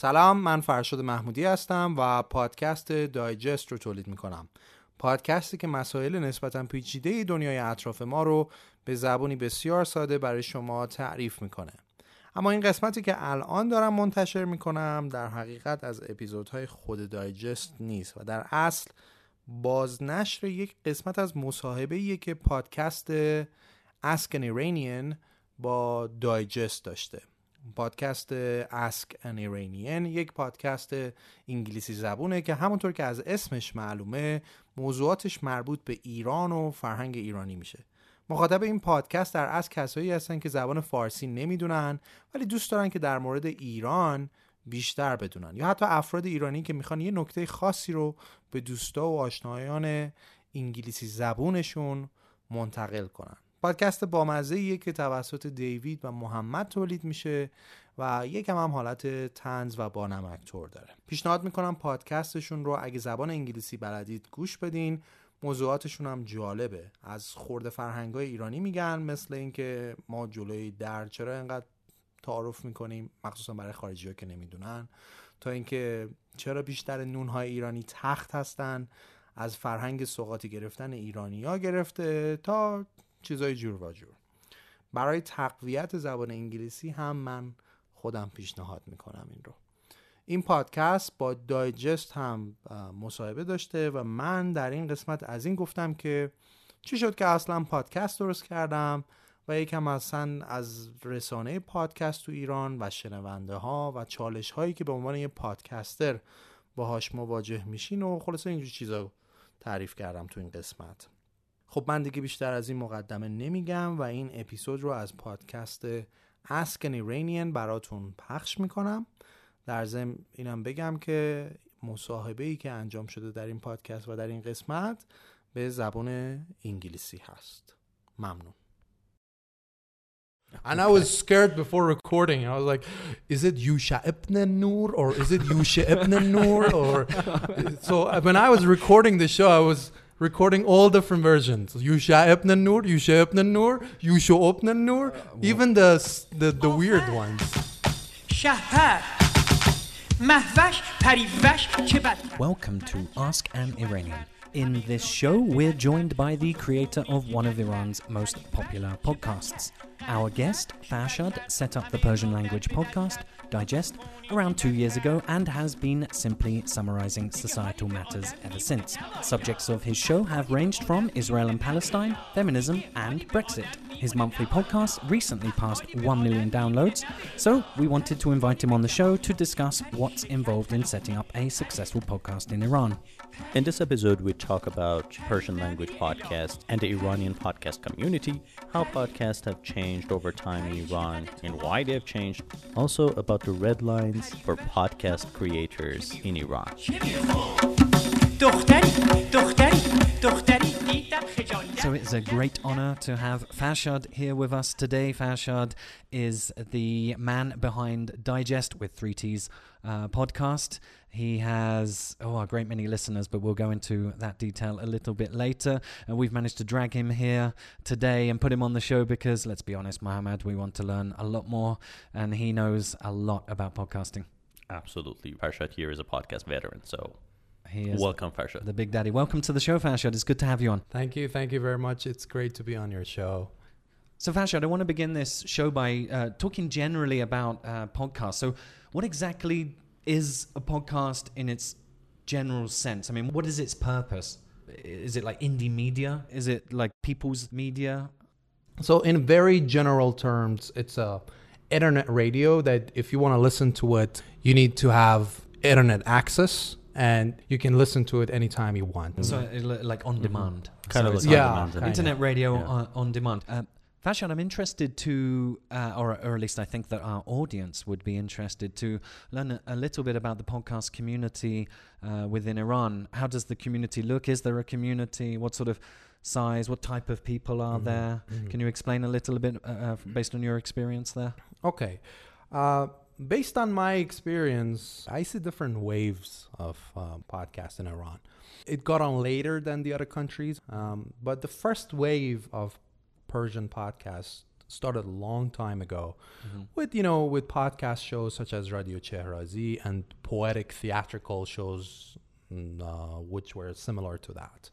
سلام من فرشاد محمودی هستم و پادکست دایجست رو تولید می‌کنم. پادکستی که مسائل نسبتا پیچیده دنیای اطراف ما رو به زبانی بسیار ساده برای شما تعریف می‌کنه. اما این قسمتی که الان دارم منتشر می‌کنم در حقیقت از اپیزودهای خود دایجست نیست و در اصل بازنشر یک قسمت از مصاحبه که پادکست an Iranian با دایجست داشته. پادکست Ask an Iranian یک پادکست انگلیسی زبونه که همونطور که از اسمش معلومه موضوعاتش مربوط به ایران و فرهنگ ایرانی میشه. مخاطب این پادکست در اصل کسایی هستن که زبان فارسی نمی‌دونن ولی دوست دارن که در مورد ایران بیشتر بدونن. یا حتی افراد ایرانی که می‌خوان یه نکته خاصی رو به دوستا و آشنایان انگلیسی زبونشون منتقل کنن. پادکست بامزه که توسط دیوید و محمد تولید میشه و یکم هم حالت تنز و بانمک طور داره. پیشنهاد می‌کنم پادکستشون رو اگه زبان انگلیسی بلدید گوش بدین. موضوعاتشون هم جالبه. از خورده فرهنگ های ایرانی میگن مثل اینکه ما جلوی در چرا اینقدر تعارف می‌کنیم؟ مخصوصا برای خارجی ها که نمی‌دونن. تا اینکه چرا بیشتر نونهای ایرانی تخت هستن از فرهنگ سوقاتی گرفتن ایرانی ها گرفته تا چیزای جور و جور. برای تقویت زبان انگلیسی هم من خودم پیشنهاد می‌کنم این رو. این پادکست با دایجست هم مصاحبه داشته و من در این قسمت از این گفتم که چی شد که اصلا پادکست درست کردم و یکم اصلا از رسانه پادکست تو ایران و شنونده ها و چالش هایی که به عنوان یه پادکستر باهاش مواجه میشین و خلاصه اینجور چیزا تعریف کردم تو این قسمت. خب من دیگه بیشتر از این مقدمه نمیگم و این اپیزود رو از پادکست Ask an Iranian براتون پخش می‌کنم در ضمن اینم بگم که مصاحبه ای که انجام شده در این پادکست و در این قسمت به زبان انگلیسی هست ممنون And I was scared before recording. I was like, is it Yusha ibn Nur or is it Yusha ibn Nur? Or so when I was recording the show, I was recording all different versions. Yusha ibn Nur, Yusha ibn Nur, Yusha ibn Nur, even the the, the weird ones. Welcome to Ask an Iranian. In this show, we're joined by the creator of one of Iran's most popular podcasts. Our guest, Farshad, set up the Persian language podcast, Digest, around two years ago and has been simply summarizing societal matters ever since. Subjects of his show have ranged from Israel and Palestine, feminism, and Brexit. His monthly podcast recently passed 1 million downloads, so we wanted to invite him on the show to discuss what's involved in setting up a successful podcast in Iran. In this episode, we talk about Persian language podcasts and the Iranian podcast community, how podcasts have changed over time in Iran and why they have changed, also about the red lines for podcast creators in Iran. So it's a great honor to have Farshad here with us today. Farshad is the man behind Digest with 3T's uh, podcast. He has oh a great many listeners, but we'll go into that detail a little bit later. And we've managed to drag him here today and put him on the show because let's be honest, Mohammed, we want to learn a lot more, and he knows a lot about podcasting. Absolutely. Farshad here is a podcast veteran, so He is welcome, Farshad. the big daddy. Welcome to the show, Farshad. It's good to have you on. Thank you, thank you very much. It's great to be on your show. So, Farshad, I want to begin this show by uh, talking generally about uh, podcasts. So, what exactly is a podcast in its general sense? I mean, what is its purpose? Is it like indie media? Is it like people's media? So, in very general terms, it's a internet radio that if you want to listen to it, you need to have internet access, and you can listen to it anytime you want. So, like on demand. Kind So of it's like Yeah, demand. internet radio Yeah. on, on demand. Um, Farshad, I'm interested to, uh, or, or at least I think that our audience would be interested to learn a, little bit about the podcast community uh, within Iran. How does the community look? Is there a community? What sort of size? What type of people are Mhm, there? mhm. Can you explain a little bit uh, uh, based on your experience there? Okay. Uh, based on my experience, I see different waves of uh, podcasts in Iran. It got on later than the other countries, um, but the first wave of Persian podcasts started a long time ago Mm-hmm. with you know with podcast shows such as Radio Chehrazi and poetic theatrical shows mm, uh, which were similar to that.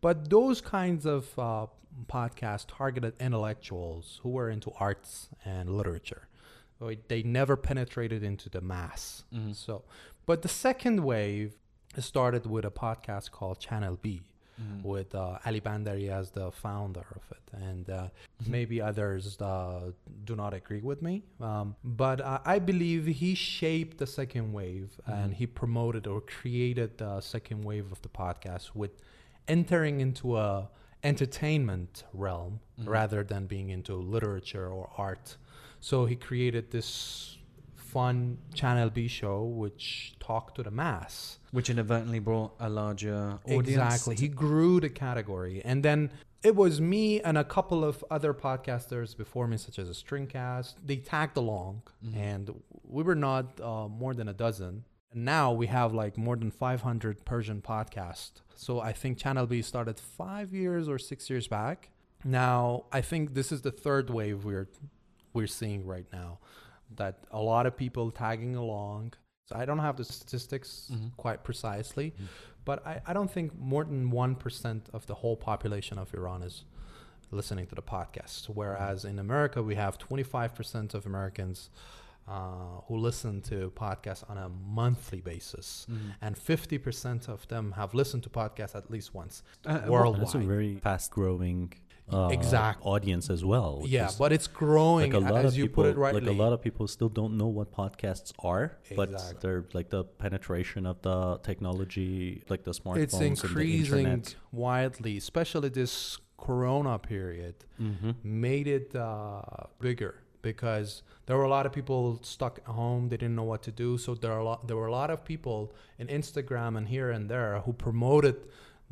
But those kinds of uh, podcasts targeted intellectuals who were into arts and literature. They never penetrated into the mass. Mhm. So, but the second wave started with a podcast called Channel B Mhm. with uh, Ali Bandari as the founder of it, and uh, Mhm. maybe others uh, do not agree with me. Um, but I believe he shaped the second wave, and Mhm. he promoted or created the second wave of the podcast with entering into a entertainment realm Mhm. rather than being into literature or art. So he created this fun Channel B show which talked to the mass. Which inadvertently brought a larger audience. Exactly. He grew the category. And then it was me and a couple of other podcasters before me, such as a Stringcast. They tagged along, Mhm. and we were not uh, more than a dozen. And now we have like more than 500 Persian podcasts. So I think Channel B started five years or six years back. Now I think this is the third wave we're we're seeing right now, that a lot of people tagging along. So I don't have the statistics Mhm. quite precisely, Mhm. but I, I don't think more than 1% of the whole population of Iran is listening to the podcast. Whereas in America, we have 25% of Americans uh, who listen to podcasts on a monthly basis. Mhm. And 50% of them have listened to podcasts at least once. Uh, World- And it's a very fast growing uh, Exactly. audience as well. yeah, but it's growing like a lot as of you people, put it rightly. like a lot of people still don't know what podcasts are, but they're like the penetration of the technology, like the smartphones it's and the increasing internet. widely, especially this Corona period. Mm-hmm. made it uh, bigger because there were a lot of people stuck at home. They didn't know what to do. So there are a lot, there were a lot of people in Instagram and here and there who promoted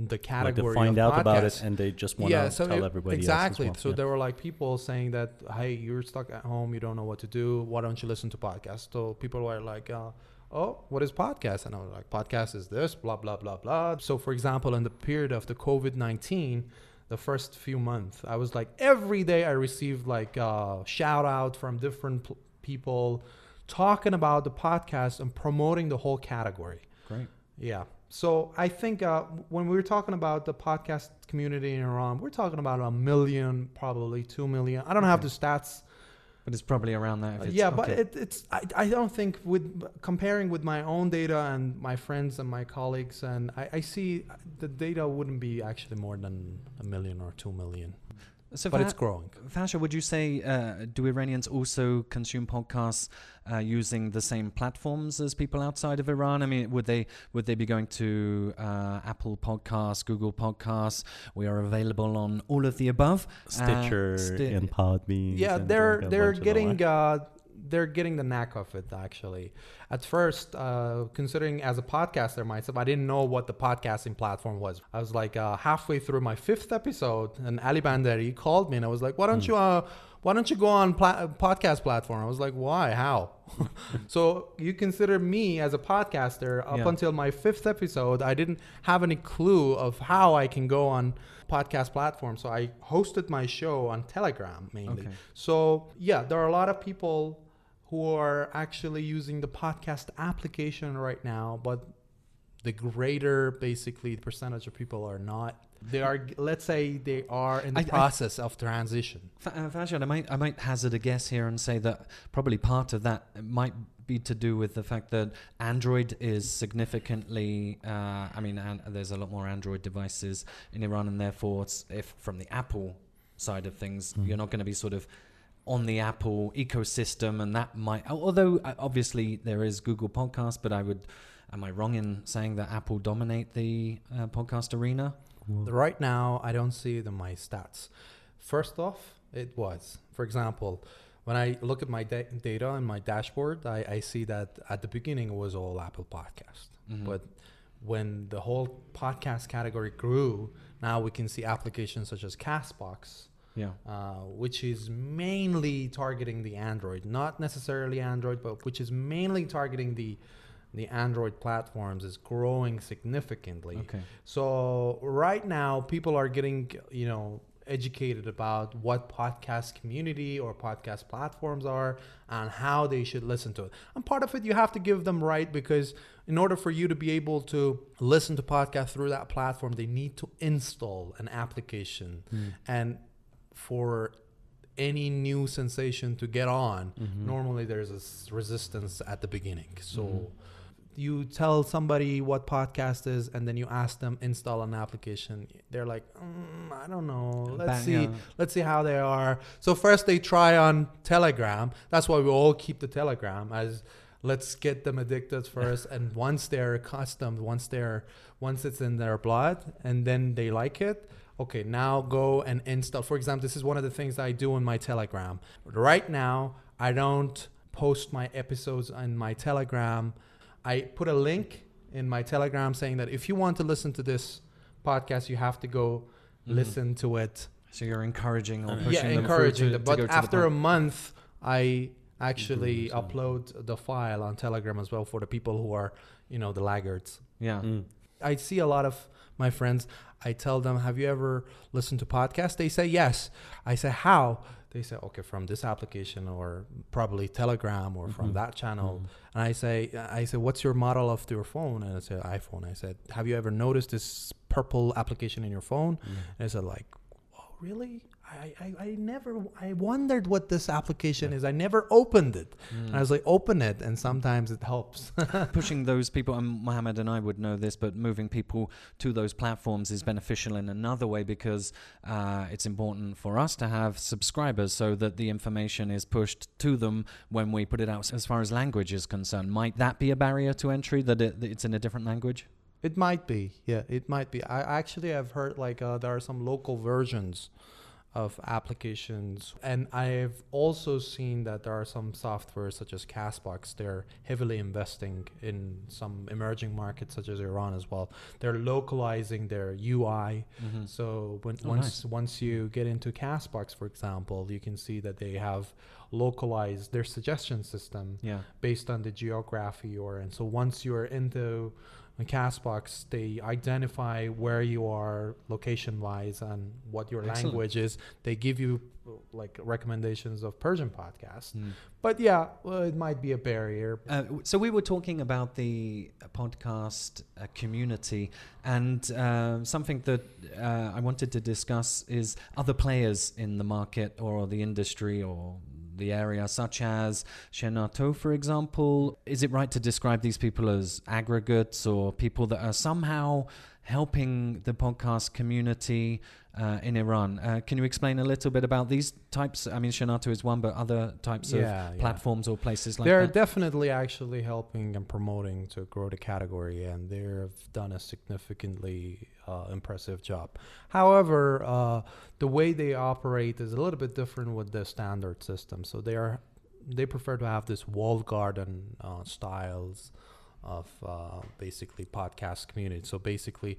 the category Like they find out about it and they just want to so tell it- everybody exactly. else as So well. there were like people saying that, hey, you're stuck at home, you don't know what to do. Why don't you listen to podcasts? So people were like, uh, oh, what is podcast? And I was like, podcast is this, blah blah blah blah. So for example, in the period of the COVID nineteen, the first few months, I was like every day I received like uh, shout out from different pl- people talking about the podcast and promoting the whole category. Great. Yeah. So I think uh, when we were talking about the podcast community in Iran, we're talking about a million, probably two million. I don't have the stats. But it's probably around that. If Uh, it's, yeah, but it, it's I, I don't think with comparing with my own data and my friends and my colleagues, and I, I see the data wouldn't be actually more than a million or two million, so but Fa- it's growing. Fasha, would you say uh, do Iranians also consume podcasts uh, using the same platforms as people outside of Iran? I mean, would they would they be going to uh, Apple Podcasts, Google Podcasts? We are available on all of the above. Stitcher Sti- and Podbean. yeah and they're like they're bunch of them, getting uh they're getting the knack of it actually. At first uh considering as a podcaster myself i didn't know what the podcasting platform was. I was like uh halfway through my fifth episode and ali bandari called me and i was like why don't Hmm. you uh why don't you go on pla- podcast platform? I was like why? How? So you consider me as a podcaster up Yeah. until my fifth episode i didn't have any clue of how i can go on podcast platform so i hosted my show on telegram mainly Okay. so yeah, there are a lot of people who are actually using the podcast application right now, but the greater basically percentage of people are not. They are, let's say, they are in the I- I- process of transition. Uh, Fajad, I might I might hazard a guess here and say that probably part of that might be to do with the fact that Android is significantly. Uh, I mean, and there's a lot more Android devices in Iran, and therefore, it's, if from the Apple side of things, Mhm. you're not going to be sort of on the Apple ecosystem, and that might. Although uh, obviously there is Google Podcast, but I would. Am I wrong in saying that Apple dominate the uh, podcast arena? Right now, I don't see it in my stats. First off, it was. For example, when I look at my da- data and my dashboard, I, I see that at the beginning it was all Apple Podcast. Mhm. But when the whole podcast category grew, now we can see applications such as Castbox, yeah. uh, which is mainly targeting the Android, not necessarily Android, but which is mainly targeting the the Android platforms, is growing significantly. Okay. So right now, people are getting you know educated about what podcast community or podcast platforms are and how they should listen to it. And part of it you have to give them right because in order for you to be able to listen to podcast through that platform, they need to install an application. And for any new sensation to get on, Mm-hmm. normally there's a resistance at the beginning. So you tell somebody what podcast is and then you ask them install an application they're like mm, i don't know. Let's Bang, see let's see how they are. So first they try on telegram. That's why we all keep the telegram as let's get them addicted first and once they're accustomed once they're once it's in their blood and then they like it okay now go and install. For example this is one of the things i do in my telegram. Right now i don't post my episodes on my telegram I put a link in my Telegram saying that if you want to listen to this podcast, you have to go Mhm. listen to it. So you're encouraging or Yeah, pushing yeah, them encouraging through to, them. to But go to the after a month, I actually Mhm, so- upload the file on Telegram as well for the people who are, you know, the laggards. yeah. Mm. I see a lot of my friends. I tell them, "Have you ever listened to podcasts?" They say yes. I say, "How?" They say, "Okay, from this application or probably Telegram or from Mhm. that channel." Mhm. And I say, I say, what's your model of your phone? And I said, iPhone. I said, have you ever noticed this purple application in your phone? Mm. And I said, like, oh, really? I, I, I never, I wondered what this application is. I never opened it. Mm. And I was like, open it. And sometimes it helps. pushing those people and Mohammed and I would know this but moving people to those platforms is beneficial in another way because uh, it's important for us to have subscribers so that the information is pushed to them when we put it out as far as language is concerned might that be a barrier to entry that, it, that it's in a different language it might be. Yeah, it might be. I actually have heard like uh, there are some local versions of applications. And i've also seen that there are some software such as castbox they're heavily investing in some emerging markets such as iran as well. They're localizing their ui mm-hmm. so when Oh, once once you get into castbox for example you can see that they have localized their suggestion system yeah. based on the geography or and so once you're into Castbox, they identify where you are location wise and what your Excellent. language is. They give you like recommendations of Persian podcasts. Mm. But yeah, well, it might be a barrier. Uh, so we were talking about the uh, podcast uh, community, and uh, something that uh, I wanted to discuss is other players in the market or the industry or the area, such as Shenoto, for example. Is it right to describe these people as aggregates or people that are somehow helping the podcast community uh, in Iran? Uh, can you explain a little bit about these types? I mean, Shenoto is one, but other types of yeah, yeah. platforms or places like they're that. definitely actually helping and promoting to grow the category, and they've done a significantly uh, impressive job. However, uh, the way they operate is a little bit different with the standard system. So they are they prefer to have this walled garden uh, styles of uh, basically podcast community. So basically,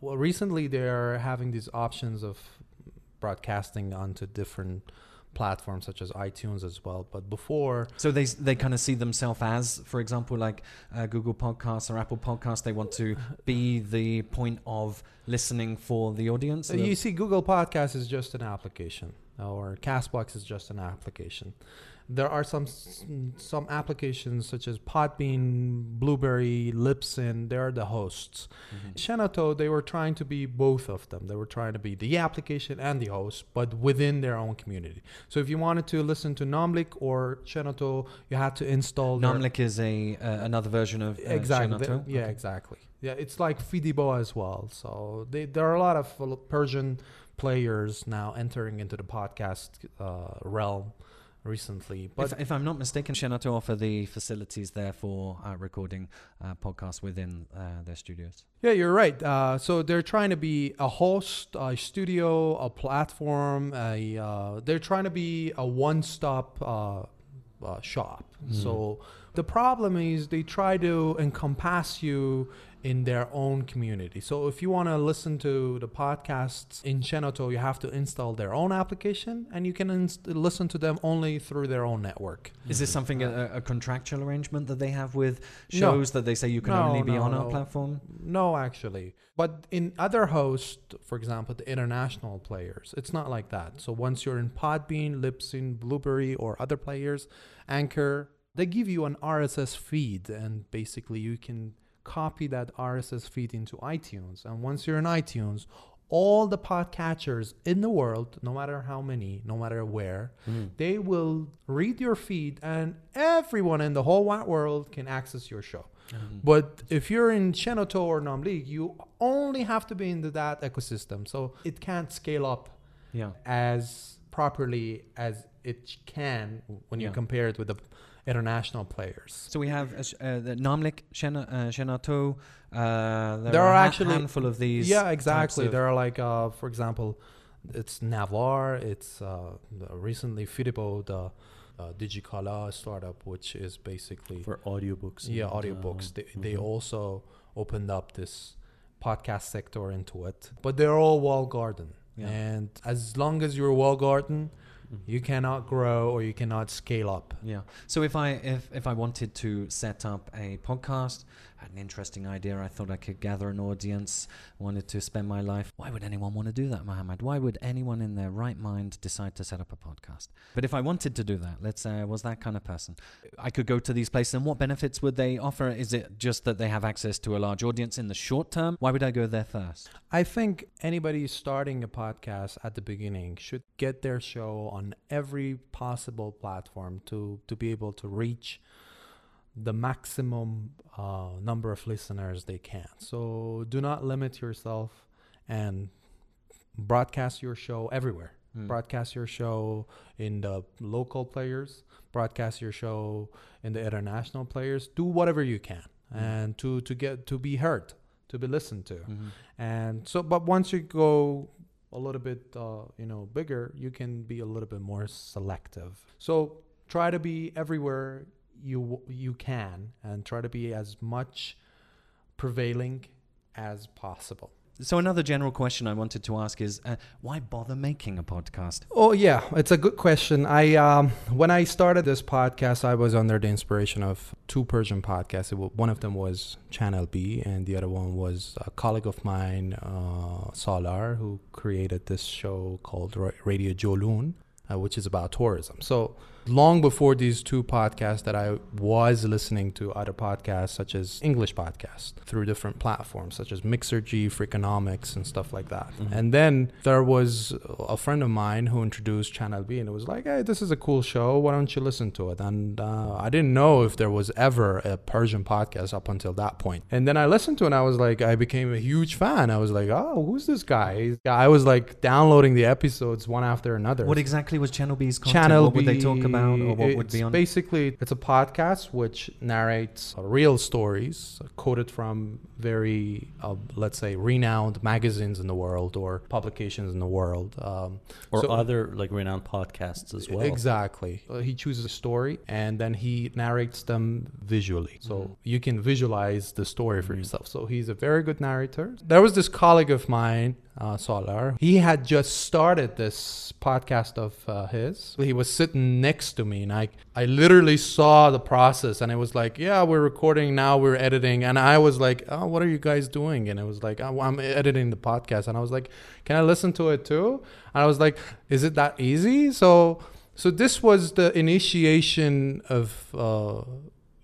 well, recently they are having these options of broadcasting onto different platforms such as iTunes as well. But before, So they they kind of see themselves as, for example, like uh, Google Podcasts or Apple Podcasts. They want to be the point of listening for the audience. Uh, you see, Google Podcast is just an application, or Castbox is just an application. There are some some applications such as Podbean, Blubrry, Libsyn. They're the hosts. Mhm. Shenoto, they were trying to be both of them. They were trying to be the application and the host, but within their own community. So if you wanted to listen to Namlik or Shenoto, you had to install Namlik is a uh, another version of uh, exactly. Shenoto? Yeah, Okay. exactly. Yeah, it's like Fidibo as well. So they, there are a lot of uh, Persian players now entering into the podcast uh, realm recently. But if, if I'm not mistaken, Shenoto offer the facilities there for uh, recording uh, podcasts within uh, their studios. yeah, you're right. Uh, so they're trying to be a host, a studio, a platform. A uh, they're trying to be a one-stop uh, uh, shop. So the problem is they try to encompass you in their own community. So if you want to listen to the podcasts in Shenoto, you have to install their own application and you can inst- listen to them only through their own network. Is this something a, a contractual arrangement that they have with No. shows that they say you can No, only be no, on our platform? No, actually. But in other hosts, for example, the international players, it's not like that. So once you're in Podbean, Libsyn, Blubrry, or other players, Anchor, they give you an RSS feed, and basically you can copy that RSS feed into iTunes. And once you're in iTunes, all the podcatchers in the world, no matter how many, no matter where, hmm. they will read your feed, and everyone in the whole wide world can access your show. Mm-hmm. But if you're in Shenoto or Namlik, you only have to be into that ecosystem. So it can't scale up Yeah. as properly as it can when you compare it with the international players. So we have uh, uh, the Namlik, Shena, uh, Shenoto. Uh, there, There are are a actually- handful of these. yeah, exactly. There are like, uh, for example, it's Navar. It's uh, recently Fidibo, the uh, Digikala startup, which is basically for audiobooks. yeah and, audiobooks uh, they, they mhm. also opened up this podcast sector into it but they're all wall garden Yeah. and as long as you're wall garden. Mm-hmm. you cannot grow or you cannot scale up Yeah. So if I if if I wanted to set up a podcast, had an interesting idea, I thought I could gather an audience, wanted to spend my life. Why would anyone want to do that, Mohammed? Why would anyone in their right mind decide to set up a podcast? But if I wanted to do that, let's say I was that kind of person, I could go to these places. And what benefits would they offer? Is it just that they have access to a large audience in the short term? Why would I go there first? i think anybody starting a podcast at the beginning should get their show on every possible platform to to be able to reach the maximum uh, number of listeners they can. So do not limit yourself and broadcast your show everywhere. Hmm. Broadcast your show in the local players, broadcast your show in the international players. Do whatever you can Mm. and to to get to be heard, to be listened to. Mhm. And so but once you go a little bit uh, you know bigger, you can be a little bit more selective. So try to be everywhere you you can and try to be as much prevailing as possible. So another general question I wanted to ask is, uh, why bother making a podcast? Oh yeah, it's a good question. I um, when I started this podcast, I was under the inspiration of two Persian podcasts. It wa- one of them was Channel B, and the other one was a colleague of mine, uh, Salar, who created this show called Radio Jolun, uh, which is about tourism. So long before these two podcasts, that I was listening to other podcasts such as English podcasts through different platforms such as Mixergy, Freakonomics, and stuff like that. Mhm. And then there was a friend of mine who introduced Channel B, and it was like, "Hey, this is a cool show. Why don't you listen to it?" And uh, I didn't know if there was ever a Persian podcast up until that point. And then I listened to it, and I was like, I became a huge fan. I was like, "Oh, who's this guy?" I was like downloading the episodes one after another. What exactly was Channel B's content? Channel what would they talk B, about, or what would be on? Basically, it's a podcast which narrates uh, real stories uh, quoted from very, uh, let's say, renowned magazines in the world or publications in the world. Um, or so- other like renowned podcasts as well. Exactly. Uh, he chooses a story and then he narrates them visually. So Mhm. you can visualize the story for Mhm. yourself. So he's a very good narrator. There was this colleague of mine, uh, Solar. He had just started this podcast of uh, his. He was sitting next to me and I, I literally saw the process and it was like, yeah, we're recording now, we're editing. And I was like, oh, what are you guys doing? And it was like, oh, I'm editing the podcast. And I was like, can I listen to it too? And I was like, is it that easy? So, so this was the initiation of uh,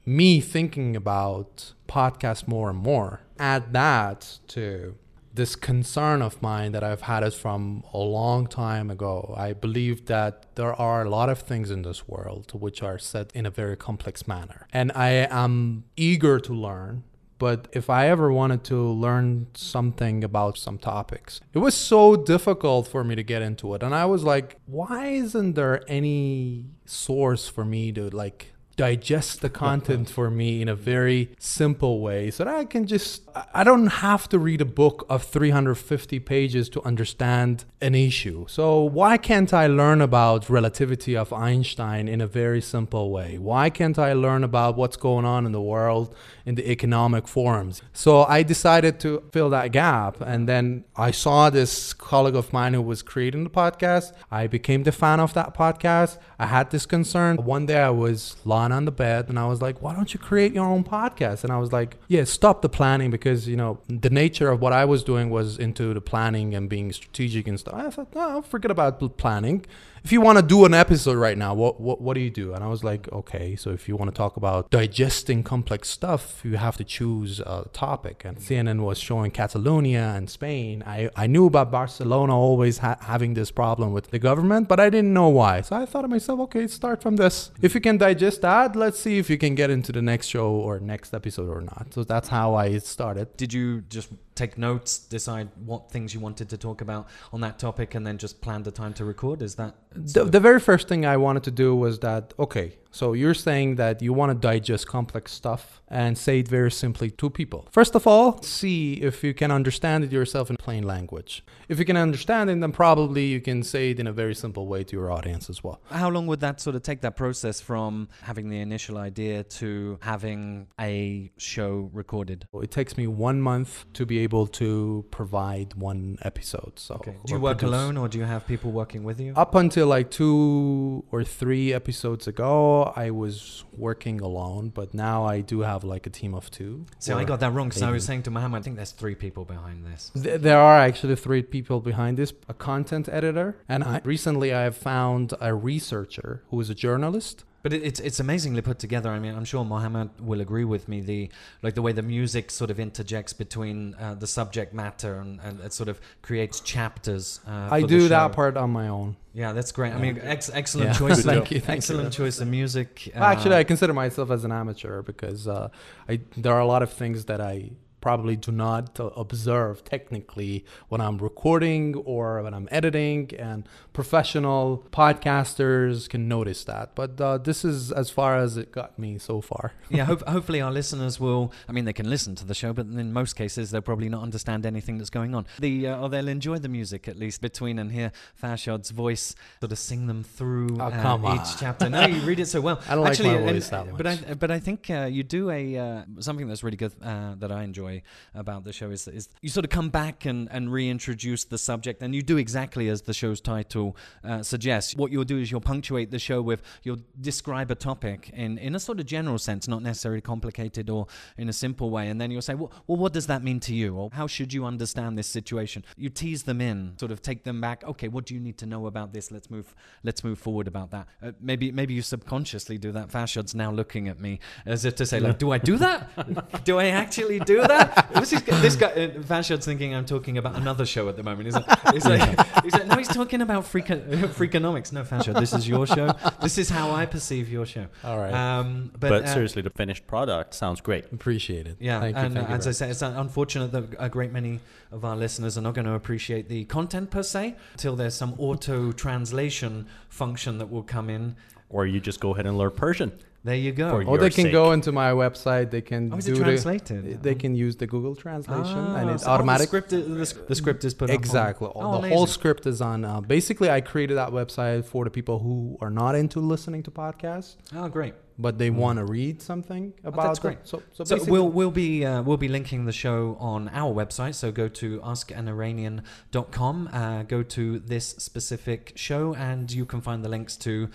me thinking about podcast more and more. Add that to this concern of mine that I've had is from a long time ago. I believe that there are a lot of things in this world which are said in a very complex manner. And I am eager to learn. But if I ever wanted to learn something about some topics, it was so difficult for me to get into it. And I was like, why isn't there any source for me to like digest the content for me in a very simple way so that I can just I- don't have to read a book of 350 pages to understand an issue. So why can't I learn about relativity of Einstein in a very simple way? Why can't I learn about what's going on in the world in the economic forums? So I decided to fill that gap and then I saw this colleague of mine who was creating the podcast. I became the fan of that podcast. I had this concern. One day I was lying on the bed and I was like, why don't you create your own podcast? And I was like, yeah, stop the planning because, you know, the nature of what I was doing was into the planning and being strategic and stuff. I thought, no, forget about planning. If you want to do an episode right now, what, what what do you do? And I was like, okay, so if you want to talk about digesting complex stuff, you have to choose a topic. And CNN was showing Catalonia and Spain. I, I knew about Barcelona always ha- having this problem with the government, but I didn't know why. So I thought to myself, okay, start from this. If you can digest that, let's see if you can get into the next show or next episode or not. So that's how I started. Did you just take notes, decide what things you wanted to talk about on that topic, and then just plan the time to record? Is that The, the very first thing I wanted to do was that, okay, so you're saying that you want to digest complex stuff and say it very simply to people. First of all, see if you can understand it yourself in plain language. If you can understand it, then probably you can say it in a very simple way to your audience as well. How long would that sort of take that process from having the initial idea to having a show recorded? It takes me one month to be able to provide one episode. So, Okay. Do you work produce. alone or do you have people working with you? Up until like two or three episodes ago, I was working alone, but now I do have like a team of two. See, I got that wrong because I was saying to Mohammed, I think there's three people behind this. Th- There are actually three people behind this a content editor, and I recently I have found a researcher who is a journalist. But it, it's it's amazingly put together. I mean, I'm sure Mohammed will agree with me. The like the way the music sort of interjects between uh, the subject matter and, and it sort of creates chapters. Uh, I do that part on my own. Yeah, that's great. I mean, ex- excellent Yeah. choice. Thank you, thank you. excellent choice of music. Uh, Actually, I consider myself as an amateur because uh, I there are a lot of things that I probably do not observe technically when I'm recording or when I'm editing, and professional podcasters can notice that. But uh, this is as far as it got me so far. yeah, hope, hopefully our listeners will. I mean, they can listen to the show, but in most cases they'll probably not understand anything that's going on. The uh, or they'll enjoy the music at least between and hear Farshad's voice sort of sing them through Oh, uh, each chapter. No, you read it so well. I don't like Actually, my and- voice that But I but I think uh, you do a uh, something that's really good uh, that I enjoy about the show is is you sort of come back and and reintroduce the subject, and you do exactly as the show's title uh, suggests. What you'll do is you'll punctuate the show with you'll describe a topic in in a sort of general sense, not necessarily complicated or in a simple way, and then you'll say, well, well, what does that mean to you, or how should you understand this situation? You tease them in, sort of take them back. Okay, what do you need to know about this? Let's move let's move forward about that. Uh, maybe maybe you subconsciously do that. Farshad's now looking at me as if to say, like, do I do that? do I actually do that? This, is, this guy, uh, Farshad's thinking I'm talking about another show at the moment. He's like, he's like, he's like no, he's talking about freak, freakonomics. No, Farshad, this is your show. This is how I perceive your show. All right. Um, but But, uh, seriously, the finished product sounds great. Appreciate it. yeah, Thank you. and thank uh, you as I very say, it's unfortunate that a great many of our listeners are not going to appreciate the content per se until there's some auto translation function that will come in. Or you just go ahead and learn Persian. There you go. Or they can sake. go into my website. They can Oh, is do it the- translated? They can use the Google Translation, and Ah, it's so- oh, automatic. the, script is, the, sc- the script is put up on- Exactly. Oh, the whole script is on. Uh, basically, I created that website for the people who are not into listening to podcasts, Oh, great. but they want to read something about. Mm. that's it. great. So, so, So we'll we'll be uh, we'll be linking the show on our website. So go to askaniranian.com, uh, go to this specific show, and you can find the links to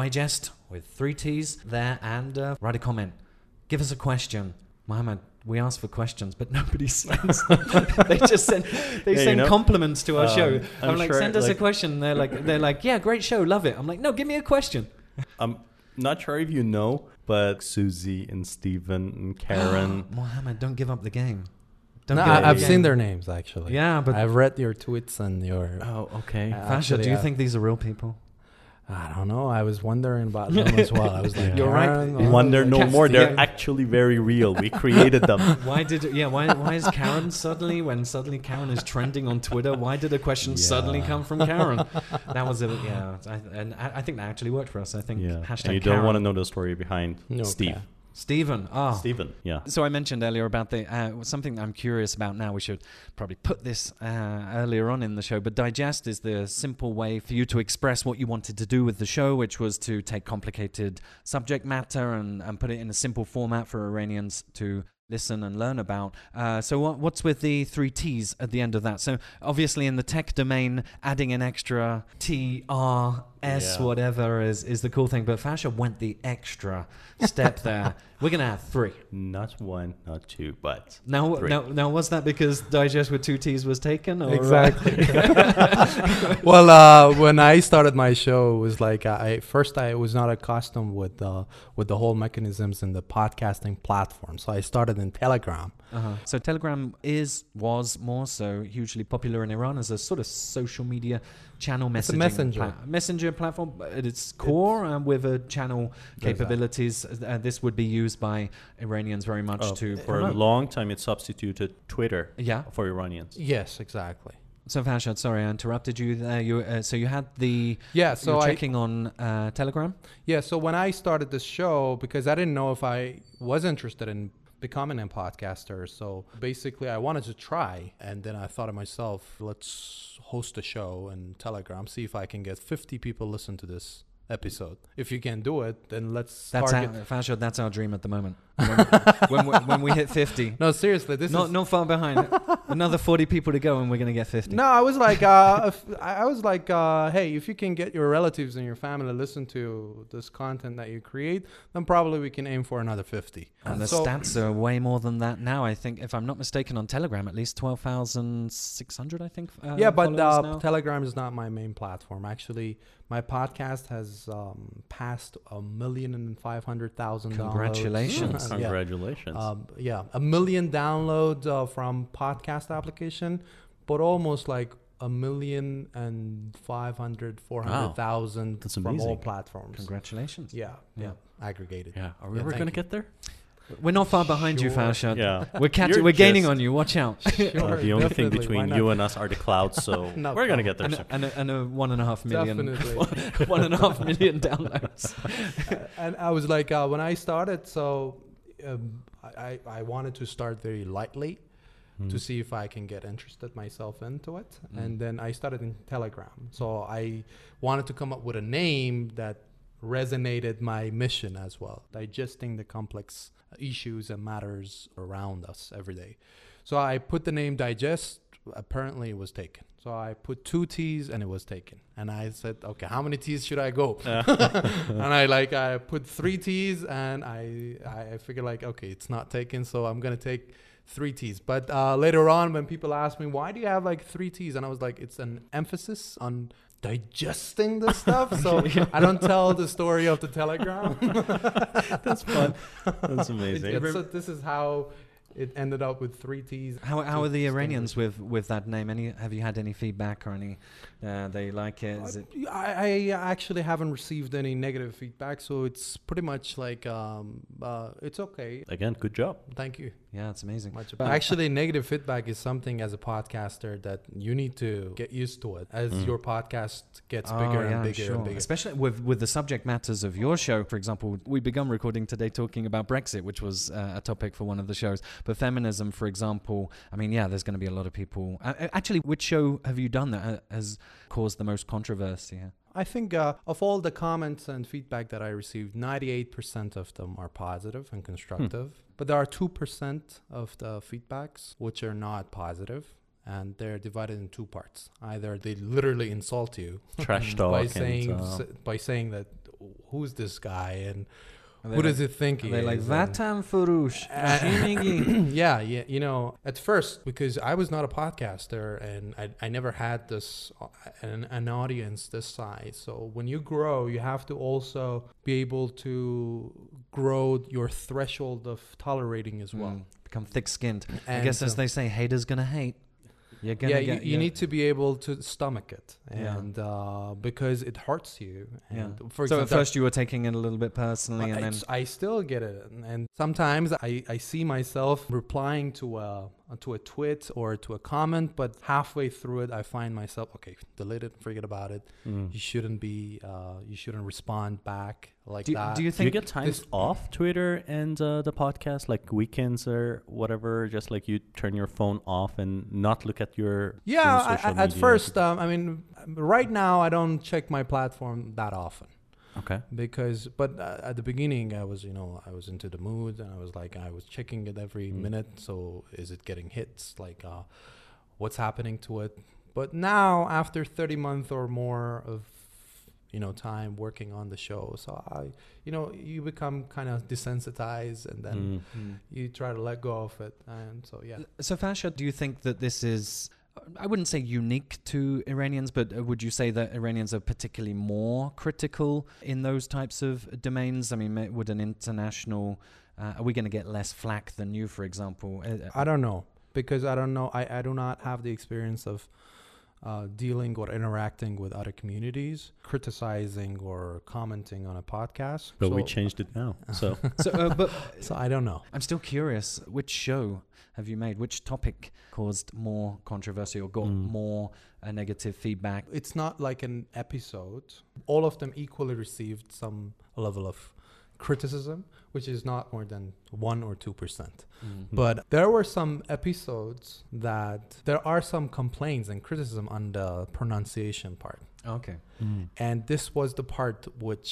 digest with three T's there, and uh, write a comment. Give us a question, Mohammed. We ask for questions, but nobody sends. they just send they Yeah, you send know, compliments to our um, show. I'm, I'm like, sure, send us a question. They're like they're like, yeah, great show, love it. I'm like, no, give me a question. I'm not sure if you know, but Susie and Steven and Karen. Mohammed, don't give up the game. Don't No, give I, the I've game. seen their names actually. Yeah, but I've read your tweets and your. oh, okay. Uh, Fasha, actually, do you uh, think these are real people? I don't know. I was wondering about them as well. I was like, You're right. Yeah. Wonder no Cast- more. They're yeah. actually very real. We created them. Why did yeah? Why why is Karen suddenly when suddenly Karen is trending on Twitter? Why did a question suddenly come from Karen? That was a yeah, I, and I, I think that actually worked for us. I think Yeah. hashtag And you don't Karen. want to know the story behind Okay. Steve. Stephen. Ah, Steven. Yeah. So I mentioned earlier about the uh, something I'm curious about now. We should probably put this uh, earlier on in the show, but digest is the simple way for you to express what you wanted to do with the show, which was to take complicated subject matter and, and put it in a simple format for Iranians to listen and learn about. Uh, so what, what's with the three T's at the end of that? So obviously in the tech domain, adding an extra T, R, S, Yeah. whatever is, is the cool thing. But Fasha went the extra step there. We're going to have three. Not one, not two, but Now, Three. now, now, was that because digest with two T's was taken? Or, uh, Exactly. well, uh, when I started my show, it was like I first I was not accustomed with uh, with the whole mechanisms in the podcasting platform, so I started in Telegram. Uh-huh. So Telegram is was more so hugely popular in Iran as a sort of social media channel messaging It's a messenger. pla- messenger platform at its core, and with a channel capabilities. Uh, this would be used by Iranians very much uh, to for a long time it substituted Twitter Yeah. for Iranians. Yes, exactly. So Farshad, sorry, I interrupted you there. You uh, so you had the Yeah, so so you're I checking on uh, Telegram. yeah, so when I started this show, because I didn't know if I was interested in becoming a podcaster, so basically I wanted to try, and then I thought to myself, let's host a show in Telegram, see if I can get 50 people listen to this episode. If you can do it, then let's That's target. our, Farshad, that's our dream at the moment. When, when, we, when we hit fifty, No, seriously, this not is not far behind. Another forty people to go, and we're gonna get fifty. No, I was like, uh, if, I I was like, uh, hey, if you can get your relatives and your family to listen to this content that you create, then probably we can aim for another fifty. And the So- stats are way more than that now. I think, if I'm not mistaken, on Telegram, at least twelve thousand six hundred. I think. Uh, yeah, but uh. Telegram is not my main platform. Actually, my podcast has um, passed a million and five hundred thousand. Congratulations. yeah. Congratulations. Um, yeah, a million downloads uh, from podcast application, but almost like a million and five hundred, four hundred thousand That's from all platforms. Congratulations. Yeah, yeah, Yeah. aggregated. yeah. Are we yeah, ever going to get there? We're not far behind you, Sure. Farshad. Yeah. We're catching. We're gaining just- on you. Watch out. Uh, the only thing between you and us are the clouds, so we're going to get there and, soon. and, a, and a one and a half million. Definitely. one and a half million downloads. and I was like, uh, when I started, so um, I, I wanted to start very lightly Hmm. to see if I can get interested myself into it. Mm. And then I started in Telegram. So I wanted to come up with a name that resonated my mission as well, digesting the complex issues and matters around us every day. So I put the name Digest. Apparently, it was taken. So I put two T's and it was taken. And I said, okay, how many T's should I go? and I like I put three T's and I I figured like okay, it's not taken, so I'm gonna take three T's. But uh, later on, when people ask me why do you have like three T's, and I was like, it's an emphasis on digesting the stuff. So I don't tell the story of the telegram. That's fun. That's amazing. Yeah, so this is how it ended up with three T's. How, how are the. Iranians with, with that name? Any have you had any feedback or any uh, they like it? Is it I, I actually haven't received any negative feedback, so it's pretty much like um, uh, it's okay. Again, good job. Thank you. Yeah, it's amazing. Much But- actually, negative feedback is something as a podcaster that you need to get used to it as Mm. your podcast gets Oh, bigger yeah, and bigger sure. and bigger. Especially with with the subject matters of your show. For example, we begun recording today talking about Brexit, which was uh, a topic for one of the shows. But feminism, for example, I mean, yeah, there's going to be a lot of people. Uh, actually, which show have you done that uh, has caused the most controversy? here? I think uh, of all the comments and feedback that I received, 98% of them are positive and constructive. But there are 2% of the feedbacks which are not positive, and they're divided in two parts. Either they literally insult you Trash talk. by and, saying uh, s- by saying that who's this guy and Who they does it think he Are they like is? Vatan Furush? Yeah, yeah. You know, at first, because I was not a podcaster and I, I never had this uh, an, an audience this size. So when you grow, you have to also be able to grow your threshold of tolerating as well. Mm, become thick-skinned. I And guess, as they say, haters gonna hate. You're gonna yeah, you, get, you you're- need to be able to stomach it, Yeah. and uh, because it hurts you. Yeah. For so at first you were taking it a little bit personally, and I, then I still get it, and, and sometimes I, I see myself replying to a to a tweet or to a comment, but halfway through it, I find myself okay, delete it, forget about it. Mm. You shouldn't be, uh, you shouldn't respond back like do, that. do you Do you get times this- off Twitter and uh, the podcast, like weekends or whatever? Just like you turn your phone off and not look at your yeah, own I, social I, at first, um, I mean, right now I don't check my platform that often. Okay. because but uh, at the beginning i was you know i was into the mood and i was like i was checking it every Mm. minute so is it getting hits like uh what's happening to it but now after 30 months or more of you know time working on the show so i you know you become kind of desensitized and then Mm. you try to let go of it and so yeah So, Fasha, do you think that this is, I wouldn't say unique to Iranians, but uh, would you say that Iranians are particularly more critical in those types of domains? I mean, would an international, uh, are we going to get less flack than you, for example? Uh, I don't know because I don't know. I, I do not have the experience of uh, dealing or interacting with other communities, criticizing or commenting on a podcast. But we changed it now. So so, uh, but So I don't know. I'm still curious. Which show have you made? Which topic caused more controversy or got Mm. more uh, negative feedback? It's not like an episode. All of them equally received some level of criticism, which is not more than one or two percent. Mm. But there were some episodes that there are some complaints and criticism on the pronunciation part. Okay. Mm. and this was the part which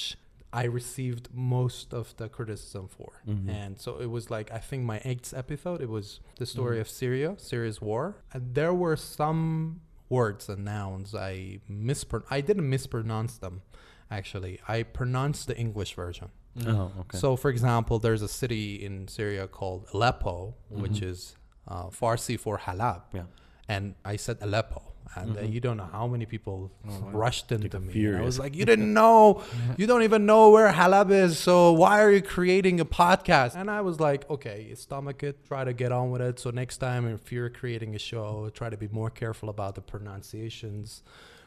I received most of the criticism for. Mhm. And so it was like I think my eighth episode. It was the story Mhm. of Syria, Syria's war. And there were some words and nouns I mispron. I didn't mispronounce them. Actually, I pronounced the English version. Mm. Oh, okay. So, for example, there's a city in Syria called Aleppo, which Mhm. is uh, Farsi for Halab. Yeah. And I said Aleppo. And uh, Mhm. you don't know how many people Oh, rushed into me. I was like, you didn't know. you don't even know where Halab is. So why are you creating a podcast? And I was like, okay, stomach it. Try to get on with it. So next time, if you're creating a show, try to be more careful about the pronunciations.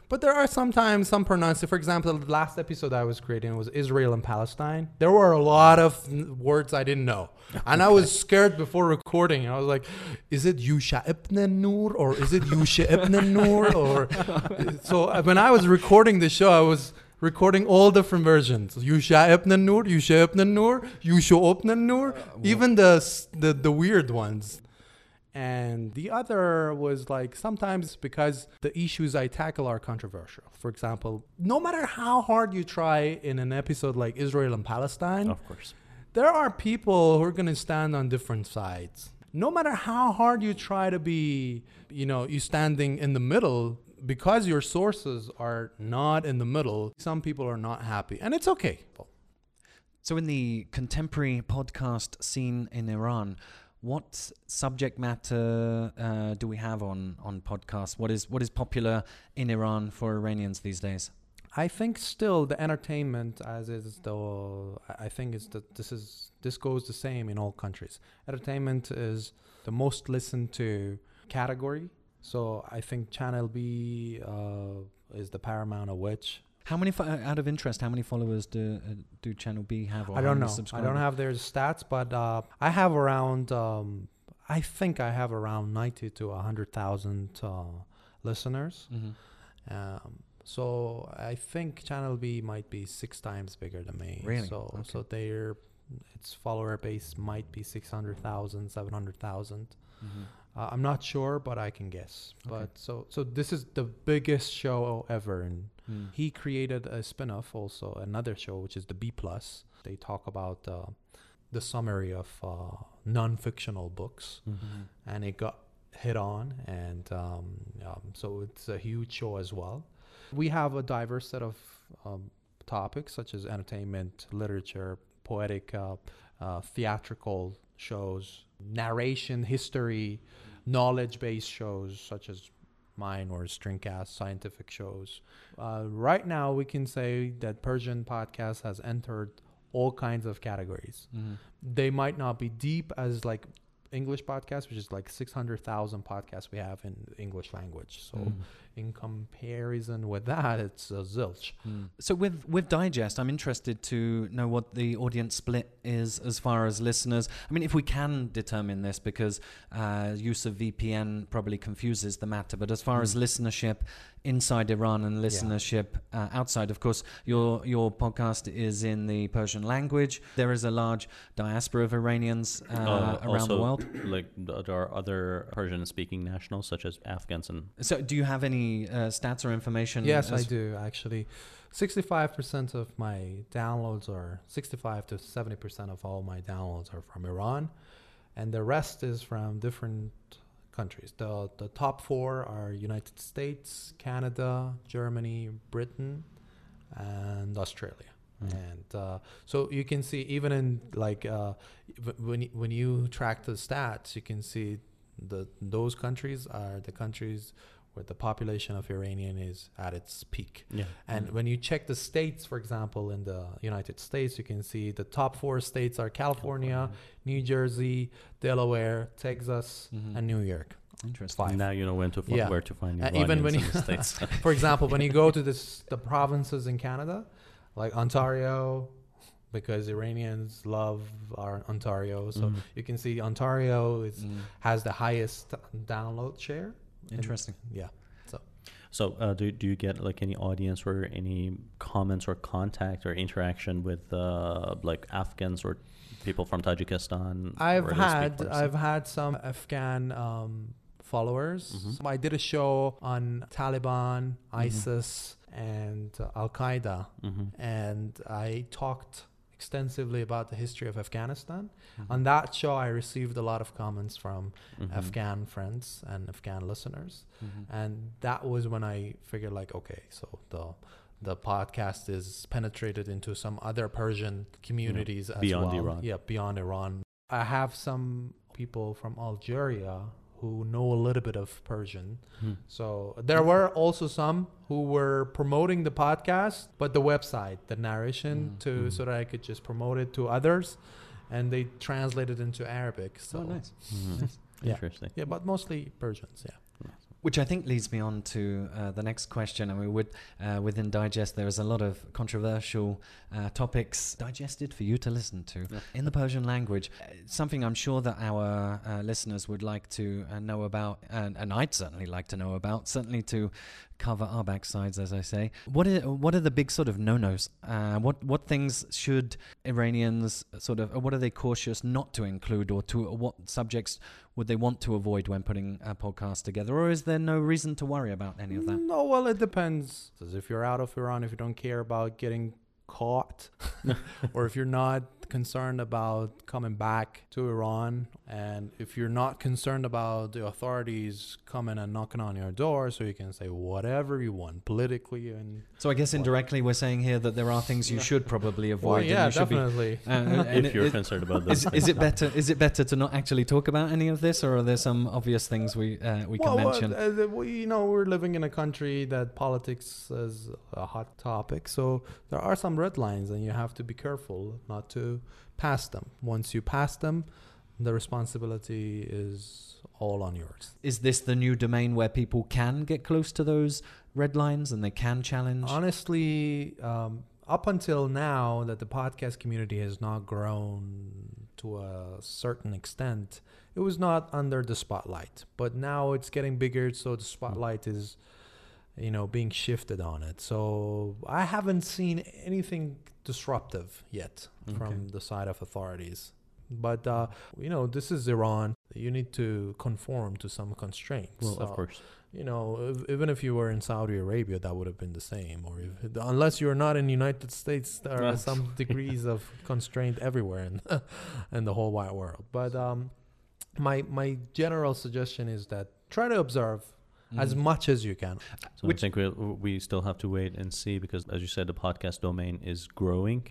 But there are sometimes some pronunciation. For example, the last episode I was creating was Israel and Palestine. There were a lot of words I didn't know, and I was scared before recording. I was like, "Is it Yusha ibn Nur or is it Yusha ibn Nur?" Or so uh, when I was recording the show, I was recording all different versions: Yusha ibn Nur, Yusha ibn Nur, Yusha ibn Nur, even the the the weird ones and the other was like sometimes because the issues I tackle are controversial. For example, no matter how hard you try in an episode like Israel and Palestine, of course. there are people who are going to stand on different sides. No matter how hard you try to be, you know, you standing in the middle because your sources are not in the middle, some people are not happy, and it's okay. So, in the contemporary podcast scene in Iran, what subject matter uh, do we have on, on podcasts? What is what is popular in Iran for Iranians these days? I think still the entertainment as is the I think is that this is this goes the same in all countries. Entertainment is the most listened to category. So I think Channel B uh, is the paramount of which. How many, fo- uh, out of interest, how many followers do uh, do Channel B have? Or I don't know. I don't have their stats, but uh, I have around. Um, I think I have around ninety to hundred thousand uh, listeners. Mhm. Um, so I think Channel B might be six times bigger than me. Really? So Okay. so their its follower base might be 600,000, 700,000. Mhm. Uh, I'm not sure, but I can guess. Okay. But so so this is the biggest show ever, and Mm. he created a spin-off also another show which is the B plus. They talk about uh, the summary of uh, non-fictional books Mhm. and it got hit on and um, um, so it's a huge show as well we have a diverse set of um, topics such as entertainment literature poetic uh, uh, theatrical shows narration history knowledge-based shows such as mine or stringcast scientific shows uh, right now we can say that persian podcast has entered all kinds of categories Mhm. they might not be deep as like English podcasts, which is like 600,000 podcasts we have in English language. So Mm. In comparison with that, it's a zilch. So with with Digest, I'm interested to know what the audience split is as far as listeners. I mean, if we can determine this, because uh, use of VPN probably confuses the matter. But as far as Mm. listenership inside Iran and listenership uh, outside, of course, your your podcast is in the Persian language. There is a large diaspora of Iranians uh, Uh, around the world. Like there are other Persian-speaking nationals such as Afghans and So, do you have any uh, stats or information? Yes, I do actually. 65% of my downloads are 65 to 70% of all my downloads are from Iran, and the rest is from different countries. The the top four are United States, Canada, Germany, Britain, and Australia. Mm. And uh, so you can see even in like uh, when when you track the stats, you can see the those countries are the countries where the population of Iranian is at its peak. yeah. And when you check the states, for example, in the United States, you can see the top four states are California, New Jersey, Delaware, Texas, Mhm. and New York. Interesting. Five. Now you know when to fi- Yeah. where to find Uh, even when Iranians you- in the states. For example, when you go to this the provinces in Canada, like Ontario, because Iranians love our Ontario, so Mhm. you can see Ontario is, Mm, has the highest download share. And- interesting. yeah. So, uh, do do you get like any audience or any comments or contact or interaction with uh, like Afghans or people from Tajikistan? I've where they speak had I've had some Afghan um, followers. Mhm. I did a show on Taliban, ISIS, and uh, Al Qaeda, Mhm. and I talked extensively about the history of Afghanistan. Mm-hmm. On that show, I received a lot of comments from Mhm. Afghan friends and Afghan listeners, Mhm. and that was when I figured like, okay, so the the podcast is penetrated into some other Persian communities as beyond well. Iran. Yeah, beyond Iran. I have some people from Algeria who know a little bit of Persian. Hmm. So there were also some who were promoting the podcast, but the website, the narration, Mm. to Mm. so that I could just promote it to others, and they translated into Arabic. So oh, nice. Mhm. Yeah. Interesting. yeah, but mostly Persians. Yeah. Which I think leads me on to uh, the next question. I mean, with, uh, within Digest, there is a lot of controversial uh, topics digested for you to listen to Yeah. in the Persian language. Uh, something I'm sure that our uh, listeners would like to uh, know about, and, and I'd certainly like to know about, certainly to cover our backsides, as I say. What are, what are the big sort of no-nos? Uh, what, what things should Iranians sort of, what are they cautious not to include, or to what subjects would they want to avoid when putting a podcast together, or is there no reason to worry about any of that? No, well, it depends. 'Cause If you're out of Iran, if you don't care about getting caught, or if you're not concerned about coming back to Iran, and if you're not concerned about the authorities coming and knocking on your door, so you can say whatever you want politically and So I guess indirectly we're saying here that there are things you should probably avoid. well, and yeah, you should be- definitely. uh, and if you're it- concerned about this, is, is it better? Is it better to not actually talk about any of this, or are there some obvious things we uh, we can well, mention? uh, we, you know, we're living in a country that politics is a hot topic, so there are some red lines, and you have to be careful not to pass them. Once you pass them, the responsibility is all on yours. Is this the new domain where people can get close to those red lines and they can challenge? Honestly, um, up until now, that the podcast community has not grown to a certain extent, it was not under the spotlight. But now it's getting bigger, so the spotlight is, you know, being shifted on it. So I haven't seen anything disruptive yet from the side of authorities. But uh, you know, this is Iran. You need to conform to some constraints. well, of course. you know, if, even if you were in Saudi Arabia, that would have been the same. Or if, unless you're not in the United States, there are some degrees of constraint everywhere in in the whole wide world. But um, my my general suggestion is that try to observe as Mhm. much as you can. So Which- I think we we still have to wait and see because, as you said, the podcast domain is growing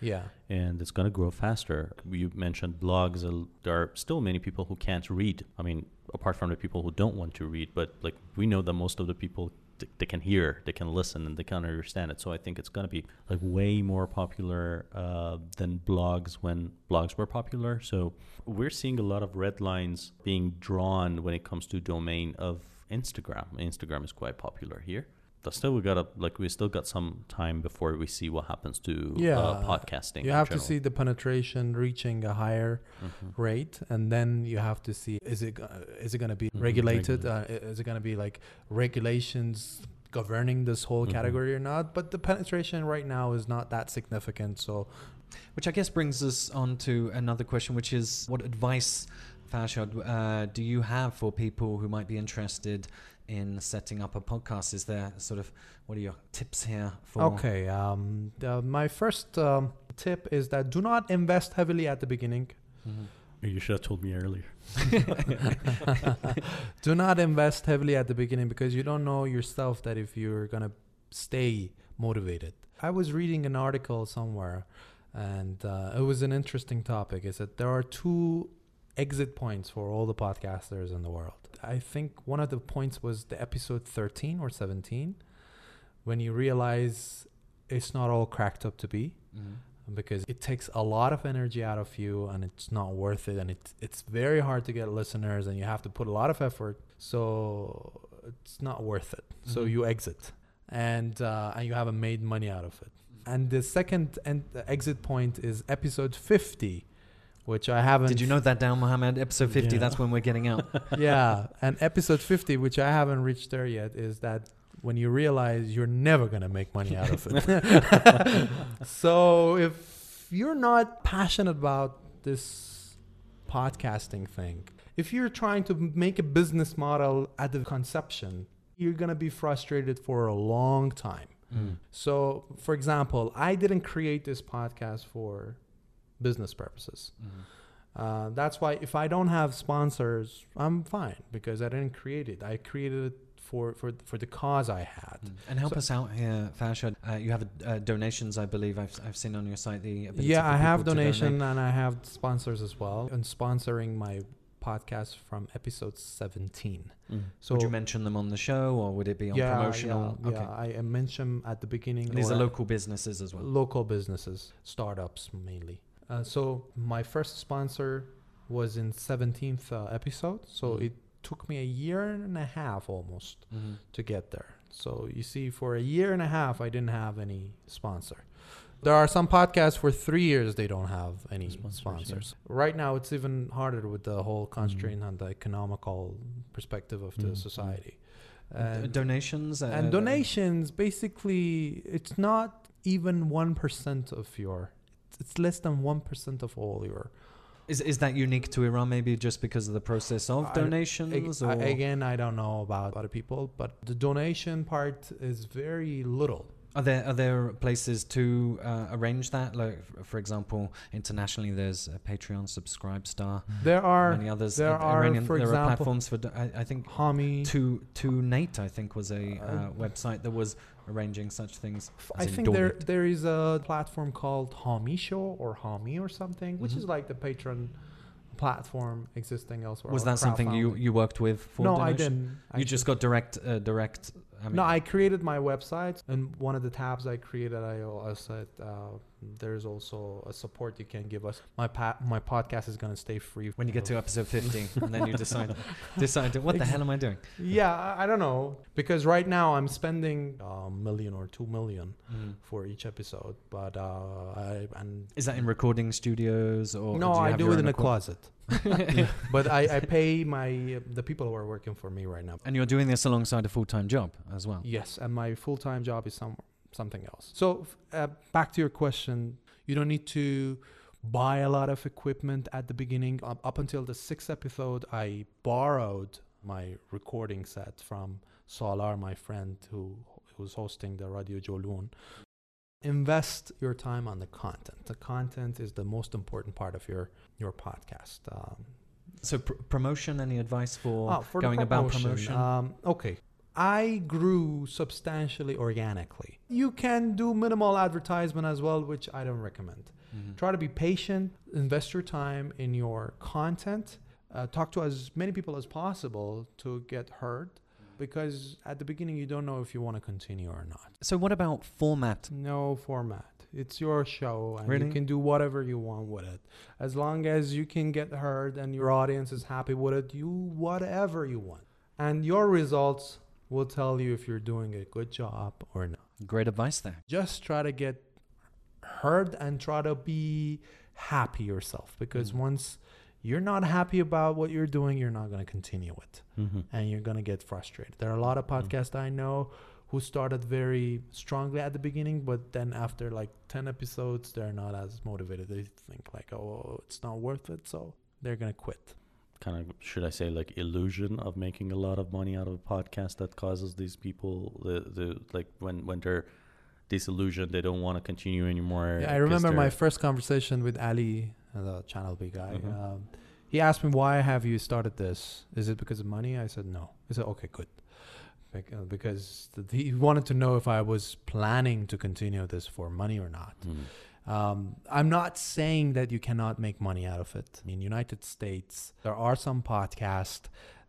Yeah, and it's going to grow faster. You mentioned blogs. There are still many people who can't read. I mean, apart from the people who don't want to read, but like we know that most of the people th- they can hear, they can listen, and they can understand it. So I think it's going to be like way more popular uh, than blogs when blogs were popular. So we're seeing a lot of red lines being drawn when it comes to domain of Instagram. Instagram is quite popular here. But still, we gotta like we still got some time before we see what happens to Yeah. uh, podcasting. You in have to see the penetration reaching a higher Mhm. rate, and then you have to see is it go- is it going to be Mhm, regulated? Uh, is it going to be like regulations governing this whole Mhm. category or not? But the penetration right now is not that significant. So Which I guess brings us on to another question, which is what advice, Farshad, uh, do you have for people who might be interested in setting up a podcast? Is there sort of what are your tips here for? okay, um, the, my first um, tip is that do not invest heavily at the beginning. Mhm. You should have told me earlier. do not invest heavily at the beginning because you don't know yourself that if you're gonna stay motivated. I was reading an article somewhere, and uh, it was an interesting topic. Is that there are two exit points for all the podcasters in the world. I think one of the points was the episode 13 or 17, when you realize it's not all cracked up to be Mhm. because it takes a lot of energy out of you and it's not worth it and it, it's very hard to get listeners and you have to put a lot of effort so it's not worth it so Mhm. you exit and uh, and you haven't made money out of it and the second and the exit point is episode 50 which i haven't Did you note that down, Mohammed? Episode 50, Yeah. that's when we're getting out. yeah and episode 50 which i haven't reached there yet is that when you realize you're never going to make money out of it so if you're not passionate about this podcasting thing if you're trying to make a business model at the conception you're going to be frustrated for a long time Mm. so for example i didn't create this podcast for business purposes Mhm. uh, that's why if I don't have sponsors, I'm fine because I didn't create it. I created it for for for the cause I had. Mm. And help So- us out here, Farshad. Uh, you have uh, donations, I believe. I've, I've seen on your site the Yeah, I have donate. donation and I have sponsors as well, and sponsoring my podcast from episode 17. Mm. So would you mention them on the show, or would it be on yeah, promotional? Yeah, okay. yeah, I I mentioned at the beginning. And these are local businesses as well. local businesses, startups mainly. Uh, so my first sponsor was in 17th uh, episode. So Mhm. it took me a year and a half almost Mhm. to get there. So you see, for a year and a half, I didn't have any sponsor. There are some podcasts for three years they don't have any Sponsors, sponsors. yeah. Right now, it's even harder with the whole constraint on the economical perspective of the Mm, mm. society. Uh, And, donations uh, and donations, basically, it's not even one percent of your. It's less than one percent of all your. Is is that unique to Iran? Maybe just because of the process of I- donations, or I- again, I don't know about other people, but the donation part is very little. are there are there places to uh, arrange that? Like, for example, internationally, there's a Patreon, Subscribestar, There are many others. there are, Iranian- for there are platforms for. I, I think Hami. to to Nate, I think was a uh, Uh, website that was arranging such things. I think there there is a platform called Hami Show or Hami or something, which Mhm. is like the patron platform existing elsewhere. Was that something you you worked with? For No, I didn't. You just got direct uh, direct. I mean, no, I created my website, and one of the tabs I created, I, I said uh, there's also a support you can give us. My pa- my podcast is gonna stay free when you get to episode 15, and then you decide decide to, what the hell am I doing? yeah, I, I don't know because right now I'm spending a million or two million for each episode, but uh, I and Is that in recording studios or no, do I do it in a closet. but I, I pay my the people who are working for me right now. And you're doing this alongside a full-time job as well. Yes, and my full time job is some something else. So uh, back to your question, you don't need to buy a lot of equipment at the beginning. Up, up until the sixth episode, I borrowed my recording set from Solar, my friend who who's hosting the Radio Jolun. Invest your time on the content. The content is the most important part of your your podcast. Um, So pr- promotion, any advice for, Oh, for the going about promotion? Um, okay. I grew substantially organically. You can do minimal advertisement as well, which I don't recommend. Mhm. Try to be patient, invest your time in your content, uh, talk to as many people as possible to get heard. because at the beginning you don't know if you want to continue or not. So, what about format? No format. It's your show, and Really? you can do whatever you want with it. As long as you can get heard and your audience is happy with it, you whatever you want, and your results will tell you if you're doing a good job or not. Great advice there. Just try to get heard and try to be happy yourself, because Mm. once you're not happy about what you're doing, you're not going to continue it Mm-hmm. and you're going to get frustrated. There are a lot of podcasts I know who started very strongly at the beginning, but then after like 10 episodes, they're not as motivated. They think like, oh, it's not worth it. So they're going to quit. Kind of, should I say, like illusion of making a lot of money out of a podcast that causes these people the the like when when they're disillusioned, they don't want to continue anymore. Yeah, I remember my first conversation with Ali, the Channel B guy. Mhm. Um, he asked me, why have you started this? Is it because of money? I said, no. He said, okay, good. Uh, Because he wanted to know if I was planning to continue this for money or not. Mm. Um, I'm not saying that you cannot make money out of it. In United States, there are some podcasts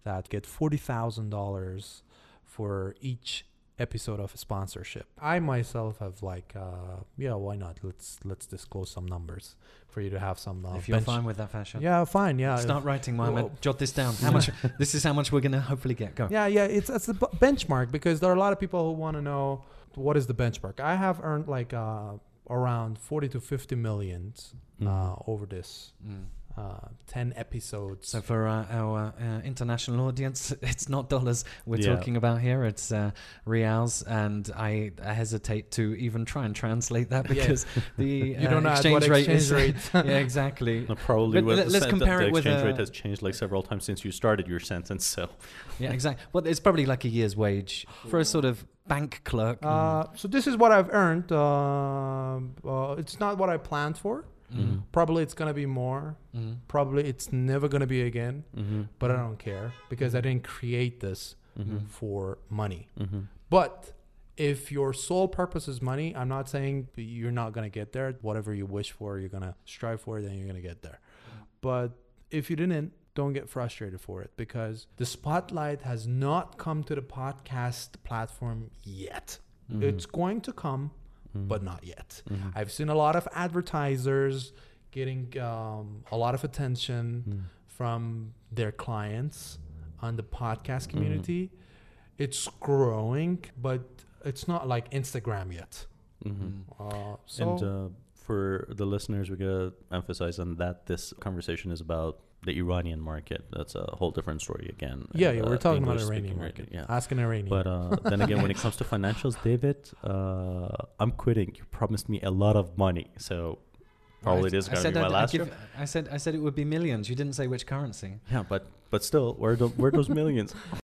that get forty thousand dollars for each episode of a sponsorship. I myself have like, uh, yeah, why not? Let's let's disclose some numbers for you to have some. Uh, if you're bench- fine with that Farshad. yeah, fine, yeah. Start writing, Mohammed. Well- Jot this down. How much? this is how much we're gonna hopefully get. Go. Yeah, yeah, it's it's a b- benchmark because there are a lot of people who want to know what is the benchmark. I have earned like uh, around forty to fifty millions uh, Mhm. over this Mm. Uh, 10 episodes. So for uh, our uh, international audience, it's not dollars we're Yeah. talking about here. It's uh, rials, and I, I hesitate to even try and translate that Yeah. because the you uh, don't know at exchange what rate exchange is rate. yeah exactly. No, probably But with let- the let's sen- compare the it with exchange a- rate has changed like several times since you started your sentence. So Yeah, exactly. Well, it's probably like a year's wage for a sort of bank clerk. Uh, so this is what I've earned. Um uh, it's not what I planned for. Mm. Probably it's gonna be more. Mm. Probably it's never gonna be again. mm-hmm. But I don't care because I didn't create this Mm-hmm. for money. Mm-hmm. But if your sole purpose is money, I'm not saying you're not gonna get there. Whatever you wish for, you're gonna strive for, then you're gonna get there. But if you didn't, don't get frustrated for it because the spotlight has not come to the podcast platform yet. Mm-hmm. It's going to come, but not yet. Mhm. I've seen a lot of advertisers getting um, a lot of attention Mm. from their clients on the podcast community. It's growing, but it's not like Instagram yet. Uh, so and uh, for the listeners, we gotta emphasize on that this conversation is about the Iranian market. That's a whole different story again. yeah, and, yeah, uh, we're talking about English-speaking Iranian market. Yeah. Ask an Iranian. But uh, then again, when it comes to financials, David, uh, I'm quitting. You promised me a lot of money, so probably I- this is gonna said be my I'd- I'd last give- show. I said I said it would be millions. You didn't say which currency. Yeah, but but still, where do, where those millions?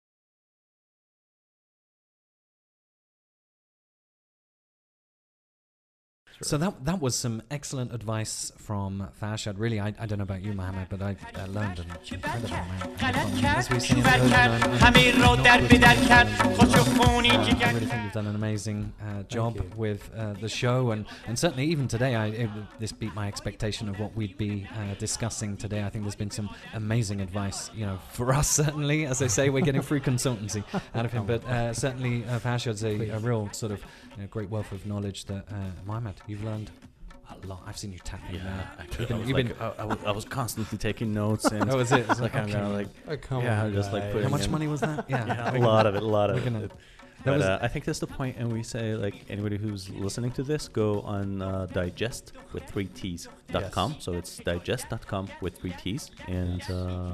Sure. So that that was some excellent advice from Farshad. Really, I, I don't know about you, Mohammed, but I, I learned an incredible amount. I really think you've done an amazing uh, job with uh, the show, and, and certainly even today, I, it, this beat my expectation of what we'd be uh, discussing today. I think there's been some amazing advice, you know, for us certainly. As I say, we're getting free consultancy out of him, but uh, certainly uh, Farshad's a, a, real sort of you know, great wealth of knowledge that uh, Mohammed you've learned a lot. I've seen you tapping Yeah, there. actually, been- I was, you've like, been- I, I was, I was constantly taking notes and That was it. It's like I'm okay. gonna like come yeah, on, just like putting How much in- money was that? Yeah, yeah, a lot of it, a lot of it. Gonna- It- That But was- uh, I think that's the point, and we say like anybody who's listening to this, go on uh, digest with three T's dot com. So it's digest.com with three T's, and uh,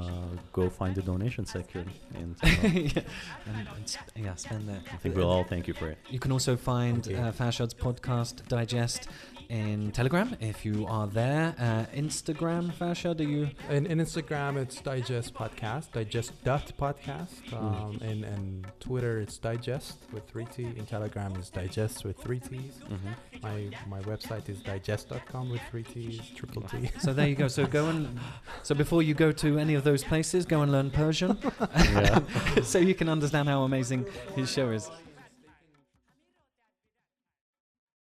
go find the donation section. And uh, yeah, and, and yeah, spend that. I think we'll all thank you for it. You can also find Thank uh, Farshad's podcast Digest in Telegram if you are there. Uh, Instagram, Farshad, do you? In, in Instagram, it's Digest Podcast, Digest dot podcast. Um, and, and Twitter, it's Digest with three T. In Telegram, it's Digest with three T's. hmm My my website is digest.com with three T's, triple T. So there you go. So go and so before you go to any of those places, go and learn Persian, so you can understand how amazing his show is.